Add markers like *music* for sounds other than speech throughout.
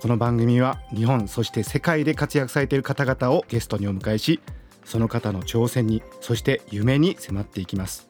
この番組は日本そして世界で活躍されている方々をゲストにお迎えしその方の挑戦にそして夢に迫っていきます。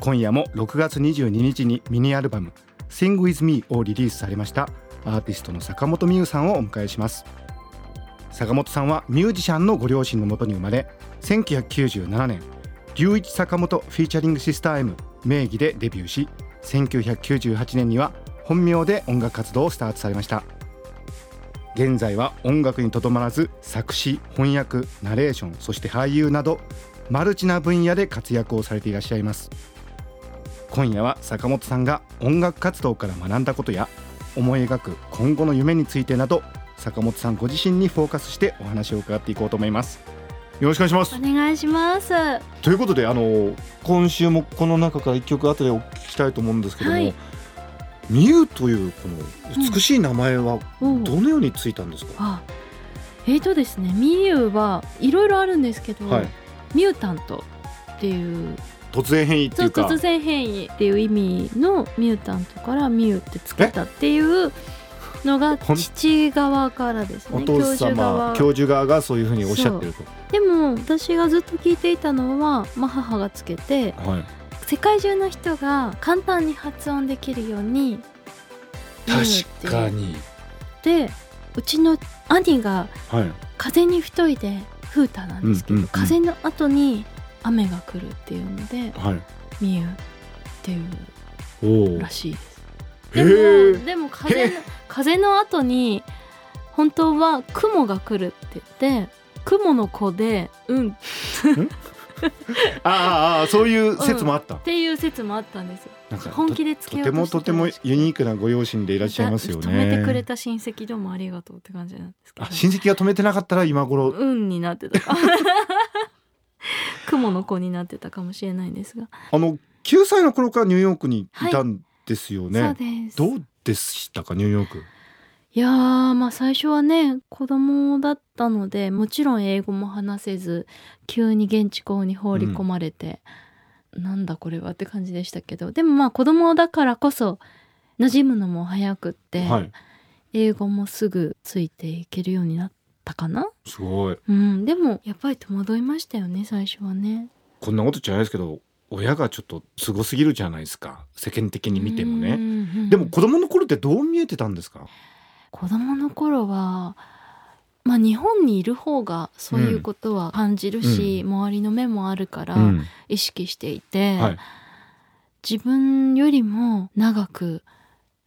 今夜も6月22日にミニアルバム Sing With Me をリリースされましたアーティストの坂本美優さんをお迎えします。坂本さんはミュージシャンのご両親のもとに生まれ1997年龍一坂本フィーチャリングシスター M 名義でデビューし1998年には本名で音楽活動をスタートされました。現在は音楽にとどまらず作詞翻訳ナレーションそして俳優などマルチな分野で活躍をされていらっしゃいます。今夜は坂本さんが音楽活動から学んだことや思い描く今後の夢についてなど坂本さんご自身にフォーカスしてお話を伺っていこうと思います。よろしくお願いします。お願いします。ということであの今週もこの中から一曲後でお聞きしたいと思うんですけども、はいミュウというこの美しい名前はうん。どのようについたんですか、あえーとですねミュウはいろいろあるんですけど、はい。ミュータントっていう突然変異ってそいう突然変異っていう意味のミュータントからミュウってつけたっていうのが父側からですねお父教授様側。教授側がそういうふうにおっしゃってると。でも私がずっと聞いていたのは、まあ、母がつけてはい世界中の人が簡単に発音できるように確かに。でうちの兄がはい。風に太いで風太なんですけど、うんうんうん。風の後に雨が来るっていうのではい。ミっていうらしいです。へでー。もでも風への風の後に本当は雲が来るって言って雲の子でうん？*laughs* ああそういう説もあった、っていう説もあったんです。本気でつけようとてもとてもユニークなご両親でいらっしゃいますよね。止めてくれた親戚どうもありがとうって感じなんですけどあ親戚が止めてなかったら今頃。運になってたか。*laughs* 雲の子になってたかもしれないんですが、あの9歳の頃からニューヨークにいたんですよね、そうです。どうでしたかニューヨークいやーまあ最初はね子供だったのでもちろん英語も話せず急に現地校に放り込まれて、なんだこれはって感じでしたけどでもまあ子供だからこそ馴染むのも早くって、はい。英語もすぐついていけるようになったかな？すごい。うん。でもやっぱり戸惑いましたよね最初はね。こんなことじゃないですけど親がちょっとすごすぎるじゃないですか。世間的に見てもね。ねでも子供の頃ってどう見えてたんですか？子供の頃はまあ日本にいる方がそういうことは感じるし、周りの目もあるからうん。意識していて、はい。自分よりも長く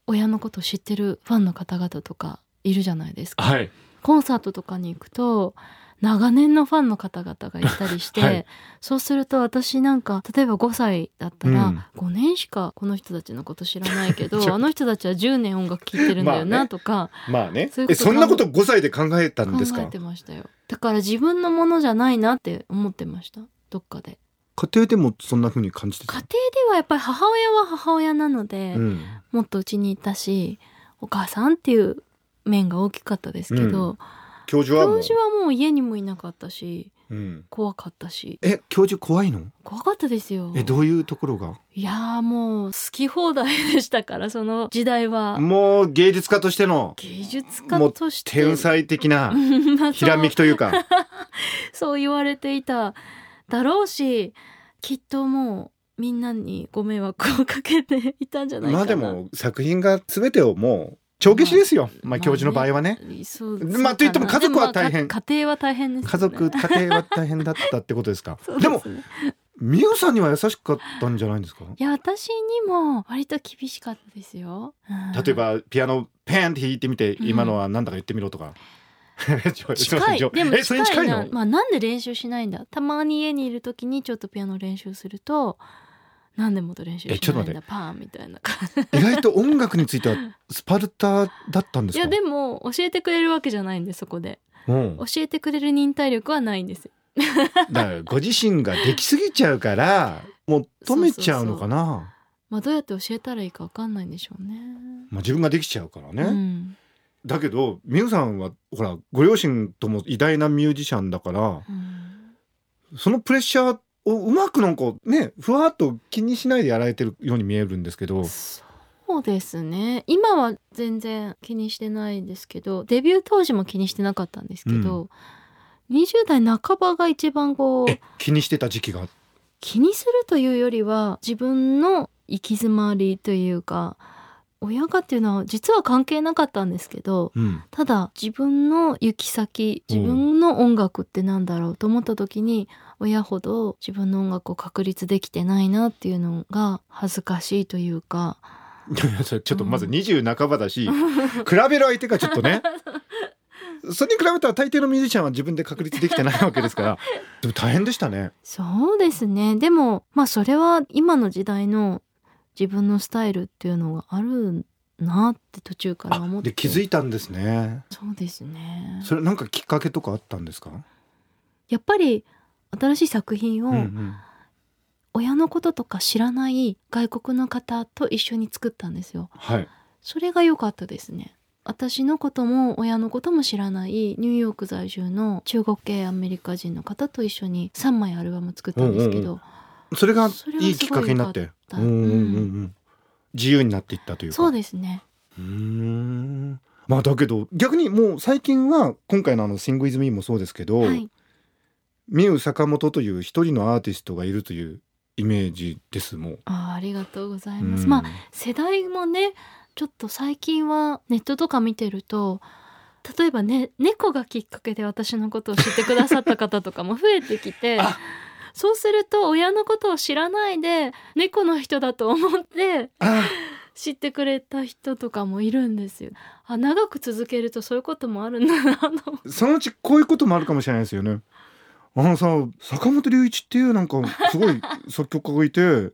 親のことを知ってるファンの方々とかいるじゃないですか。はい。コンサートとかに行くと長年のファンの方々がいたりして、はい。そうすると私なんか例えば5歳だったら、うん。5年しかこの人たちのこと知らないけ *laughs* ちょどあの人たちは10年音楽聴いてるんだよまあね。なとか、まあね。そういうことえそんなこと5歳で考えたんですか？考えてましたよ。だから自分のものじゃないなって思ってました。どっかで。家庭でもそんな風に感じてた？家庭ではやっぱり母親は母親なので、うん。もっとうちにいたしお母さんっていう面が大きかったですけど、教授はもう。教授はもう家にもいなかったしうん。怖かったし。え教授怖いの？怖かったですよ。えどういうところが？いやーもう好き放題でしたからその時代は。もう芸術家としての芸術家として。天才的な *laughs* まあひらめきというか。そう言われていただろうしきっともうみんなにご迷惑をかけていたんじゃないかな。まあでも作品が全てをもう帳消しですよ、まあ、教授の場合はね。まあといっても家族は大変。家庭は大変です家族家庭は大変だったってことですか？*laughs* でも美羽さんには優しかったんじゃないんですか？いや私にも割と厳しかったですよ。うん。例えばピアノペンって弾いてみて、うん。今のは何だか言ってみろとか。*laughs* *laughs* 近い。でも近いの？近いな、まあ、なんで練習しないんだ？たまに家にいる時にちょっとピアノ練習すると何年もと練習えちょっと待って。しないんだパーンみたいな感意外と音楽についてはスパルタだったんですいやでも教えてくれるわけじゃないんでそこで。うん、教えてくれる忍耐力はないんです。よだからご自身ができすぎちゃうからもう止めちゃうのかな？まあどうやって教えたらいいかわかんないんでしょうね。まあ、自分ができちゃうからね、うん。だけど美羽さんはほらご両親とも偉大なミュージシャンだからうん。そのプレッシャーをうまくなんかねふわっと気にしないでやられてるように見えるんですけど。そうですね。今は全然気にしてないですけどデビュー当時も気にしてなかったんですけど、20代半ばが一番こうえ気にしてた時期が？気にするというよりは自分の行き詰まりというか親がっていうのは実は関係なかったんですけどうん。ただ自分の行き先自分の音楽ってなんだろうと思った時に親ほど自分の音楽を確立できてないなっていうのが恥ずかしいというか。ちょっとまずうん20半ばだし、比べる相手がちょっとね。*laughs* それに比べたら大抵のミュージシャンは自分で確立できてないわけですから。でも大変でしたね。そうですね。でもまあそれは今の時代の自分のスタイルっていうのがあるなって途中から思って。で気づいたんですね。そうですね。それなんかきっかけとかあったんですか、やっぱり新しい作品をうんうん。親のこととか知らない外国の方と一緒に作ったんですよ。はい。それが良かったですね。私のことも親のことも知らないニューヨーク在住の中国系アメリカ人の方と一緒に3枚アルバム作ったんですけど、うんそれがそれはいいきっかけになってすごい良かった。うんうんうんうん。自由になっていったというか。そうですね。うーん。まあだけど逆にもう最近は今回のあの「Sing with Me」もそうですけど、はい。ミュウ坂本という一人のアーティストがいるというイメージですもう。あーありがとうございます、うん。まあ世代もねちょっと最近はネットとか見てると例えばね猫がきっかけで私のことを知ってくださった方とかも増えてきて *laughs* あそうすると親のことを知らないで猫の人だと思ってあ知ってくれた人とかもいるんですよ。あ長く続けるとそういうこともあるんだなとそのうちこういうこともあるかもしれないですよね。あのさ坂本龍一っていうなんかすごい作曲家がいて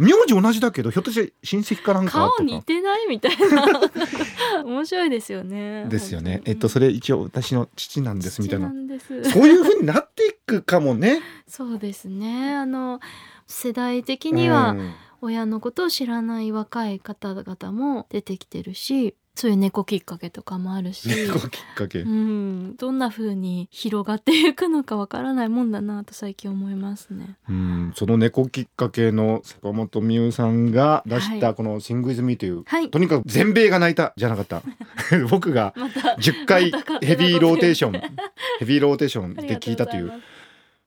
名字同じだけどひょっとして親戚かなんか顔とか。似てないみたいな面白いですよね。ですよね。えっとそれ一応私の父なんですみたいな父。んですそういう風になっていくかもね。そうですねあの世代的にはうん親のことを知らない若い方々も出てきてるしそういう猫きっかけとかもあるし、猫きっかけ。う。ん、どんな風に広がっていくのかわからないもんだなと最近思いますね。うん、その猫きっかけの坂本美優さんが出しはい。たこの「シングイズミーという、はい。とにかく全米が泣いたじゃなかった。*laughs* 僕がまた10回ヘビーローテーションこと *laughs* ヘビーローテーションで聞いたという。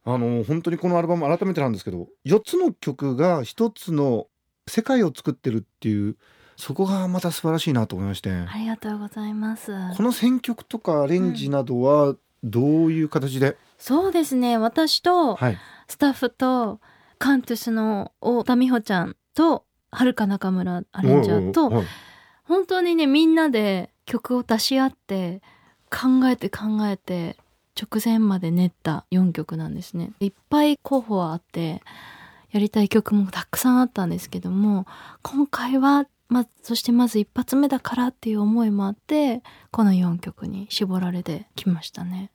あの本当にこのアルバム改めてなんですけど4つの曲が1つの世界を作ってるっていうそこがまた素晴らしいなと思いまして、ありがとうございます。この選曲とかアレンジなどはどういう形で、そうですね。私とはい。スタッフとカントゥスの太田美穂ちゃんとはるか中村アレンジャーと本当にねみんなで曲を出し合って考えて考えて直前まで練った4曲なんですね。いっぱい候補はあってやりたい曲もたくさんあったんですけども今回はまそしてまず一発目だからっていう思いもあってこの4曲に絞られてきましたね。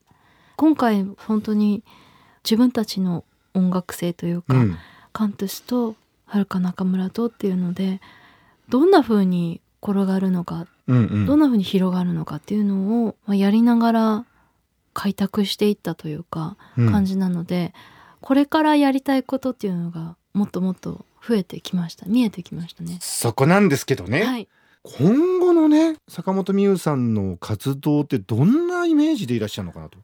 今回本当に自分たちの音楽性というか、うん。カントゥスとはるか中村とっていうのでどんな風に転がるのかうんうん。どんな風に広がるのかっていうのを、まあ、やりながら開拓していったというかうん。感じなので、これからやりたいことっていうのがもっともっと増えてきました見えてきましたね。そこなんですけどね、はい、今後のね坂本美優さんの活動ってどんなイメージでいらっしゃるのかなと。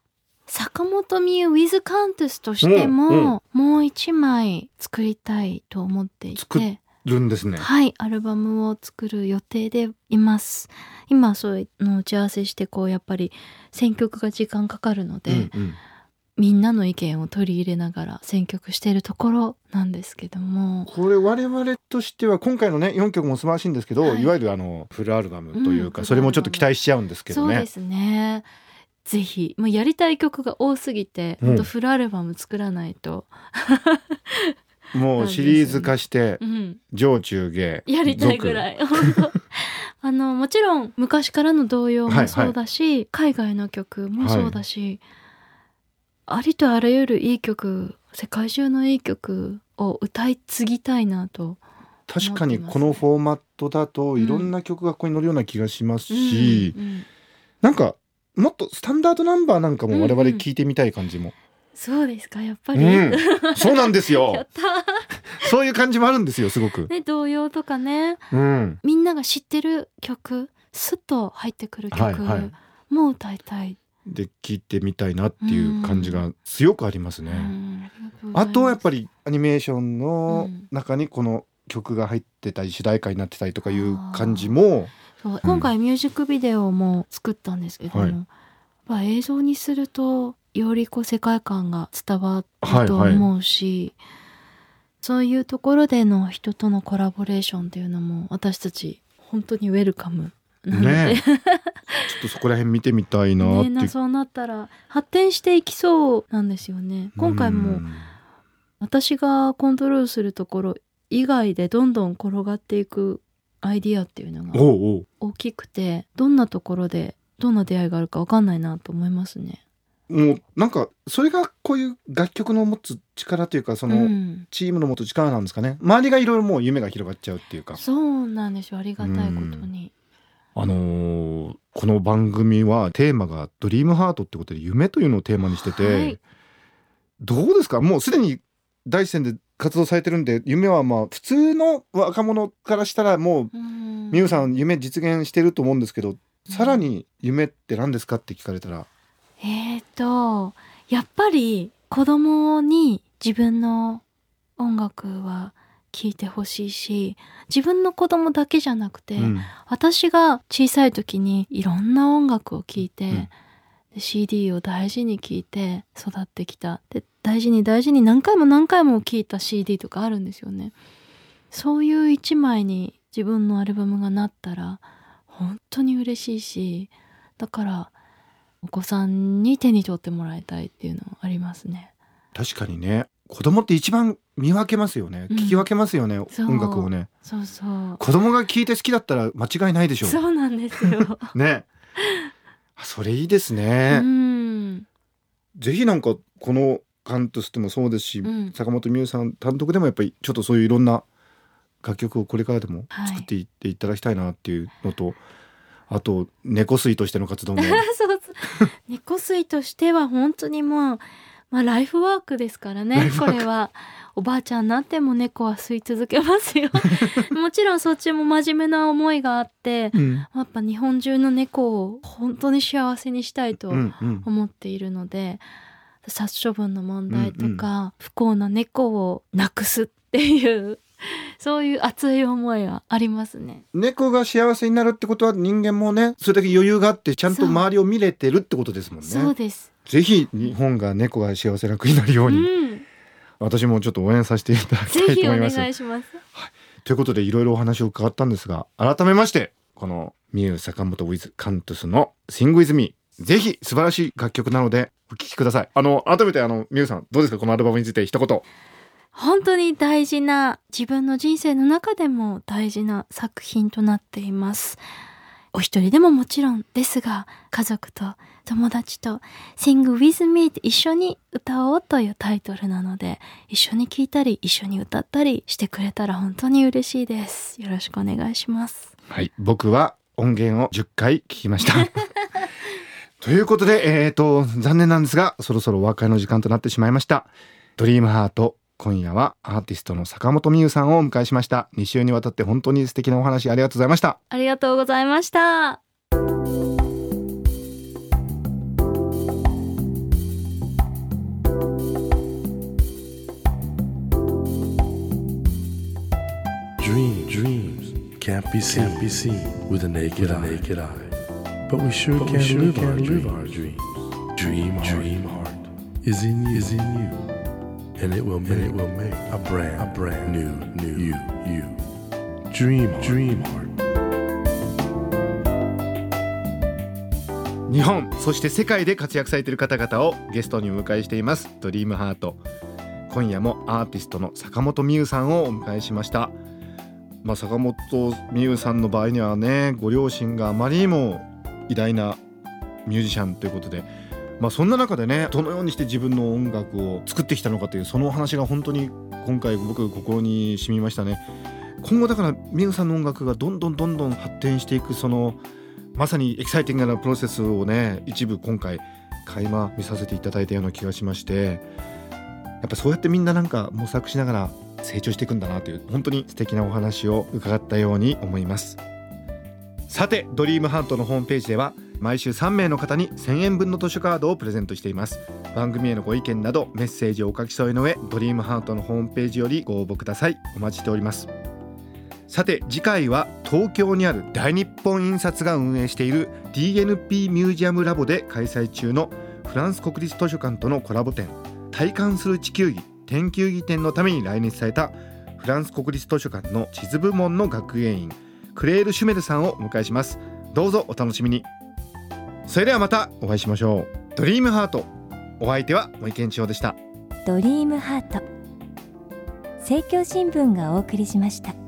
坂本美優 with カントゥスとしても、うんうんもう一枚作りたいと思っていてるんですね。はい、アルバムを作る予定でいます。今そういうの打ち合わせしてこうやっぱり選曲が時間かかるので、うんうんみんなの意見を取り入れながら選曲しているところなんですけども、これ我々としては今回のね4曲も素晴らしいんですけど、はい。い、わゆるあのフルアルバムというか、うん。それもちょっと期待しちゃうんですけどね。そうですね。ぜひもうやりたい曲が多すぎて、うん。フルアルバム作らないと。もうシリーズ化してうん、上中下やりたいぐらい。*laughs* あのもちろん昔からの童謡もそうだし、海外の曲もそうだし、ありとあらゆるいい曲世界中のいい曲を歌い継ぎたいなと確かにこのフォーマットだといろんな曲がここに乗るような気がしますし、うんうんなんかもっとスタンダードナンバーなんかも我々聞いてみたい感じも、そうですかやっぱうり、ん。そうなんです *laughs* やよそういう感じもあるんですよすごく、ね童謡とかね。うん、みんなが知ってる曲スッと入ってくる曲はいはい。も歌いたい、で聞いてみたいなっていう感じが強くありますね、うんあとはやっぱりりアニメーションのうん。中にこの曲が入ってたり主題歌になってたりとかいう感じもそう今回ミュージックビデオも作ったんですけども、はい。やっぱ映像にするとよりこう世界観が伝わるとはいはい。思うし、そういうところでの人とのコラボレーションっていうのも私たち本当にウェルカムねちょっとそこら辺見てみたいなって。ねなそうなったら発展していきそうなんですよね。今回もうん。私がコントロールするところ以外でどんどん転がっていくアイディアっていうのが大きくてどんなところでどんな出会いがあるか分かんないなと思いますね。もうなんかそれがこういう楽曲の持つ力というかその、うん、チームの持つ力なんですかね。周りがいろいろもう夢が広がっちゃうっていうか。そうなんですよ。ありがたいことに。あのーこの番組はテーマが「ドリームハートってことで夢というのをテーマにしてて、はい。どうですか？もうすでに第一線で活動されてるんで夢はまあ普通の若者からしたらもううん。みゆさん夢実現してると思うんですけど、さらに夢って何ですか？って聞かれたら。えーとやっぱり子供に自分の音楽は聴いてほしいし自分の子供だけじゃなくて、うん。私が小さい時にいろんな音楽を聴いて、うん。で CD を大事に聴いて育ってきた。で大事に大事に何回も何回も聴いた CD とかあるんですよね。そういう一枚に自分のアルバムがなったら本当に嬉しいしだからお子さんに手に取ってもらいたいっていうのはありますね。確かにね子供って一番見分けますよね、うん。聞き分けますよね音楽をね。そうそう。子供が聞いて好きだったら間違いないでしょ。そうなんですよ、*laughs* ね。あそれいいですうね、ん、ぜひなんかこのカントスでもそうですし、うん。坂本美優さん単独でもやっぱりちょっとそういういろんな楽曲をこれからでもはい。作っていっていただきたいなっていうのと、あと猫水としての活動も。*laughs* そうそう。猫水としては本当にもう、まあ、ライフワークですからねこれはおばあちゃんになっても猫は吸い続けますよ。*laughs* もちろんそっちも真面目な思いがあってうん。やっぱ日本中の猫を本当に幸せにしたいとうんうん。思っているので、殺処分の問題とか、不幸な猫をなくすっていう *laughs* そういう熱い思いはありますね。猫が幸せになるってことは人間もねそれだけ余裕があってちゃんと周りを見れてるってことですもんね。そうです、ぜひ日本が猫が幸せな国になるように、うん、私もちょっと応援させていただきたいとぜひお思います。願いします。ということでいろいろお話を伺ったんですが改めましてこのミュウ坂本 with カントゥスの「Sing with me」ぜひ素晴らしい楽曲なのでお聴きくださいあの改めてあのミュウさんどうですか？このアルバムについて一言本当に大事な自分の人生の中でも大事な作品となっています。お一人でももちろんですが家族と友達と Sing with me って一緒に歌おうというタイトルなので一緒に聴いたり一緒に歌ったりしてくれたら本当に嬉しいです。よろしくお願いします。はい僕は音源を10回聞きました *laughs* ということでえー、と残念なんですがそろそろお別れの時間となってしまいましたドリームハート今夜はアーティストの坂本美優さんをお迎えしました。2週にわたって本当に素敵なお話ありがとうございました。ありがとうございました。Dream, dream, dream. And it will make, it will make a brand, a brand new, new you, you. Dream, heart, dream heart. 日本そして世界で活躍されている方々をゲストにお迎えしていますドリームハート今夜もアーティストの坂本美優さんをお迎えしましたまあ、坂本美優さんの場合にはねご両親があまりにも偉大なミュージシャンということで、まあ、そんな中でねどのようにして自分の音楽を作ってきたのかというそのお話が本当に今回僕心に染みましたね。今後だから美優さんの音楽がどんどんどんどん発展していくそのまさにエキサイティングなプロセスをね一部今回垣間見させていただいたような気がしましてやっぱそうやってみんななんか模索しながら成長していくんだなという本当に素敵なお話を伺ったように思います。さてドリームハントのホームページでは毎週3名の方に1000円分の図書カードをプレゼントしています。番組へのご意見などメッセージをお書き添えの上ドリームハートのホームページよりご応募ください。お待ちしております。さて次回は東京にある大日本印刷が運営している DNP ミュージアムラボで開催中のフランス国立図書館とのコラボ展体感する地球儀天球儀展のために来日されたフランス国立図書館の地図部門の学芸員クレール・シュメルさんをお迎えします。どうぞお楽しみに。それではまたお会いしましょう。ドリームハート。お相手は森健一郎でした。ドリームハート。政教新聞がお送りしました。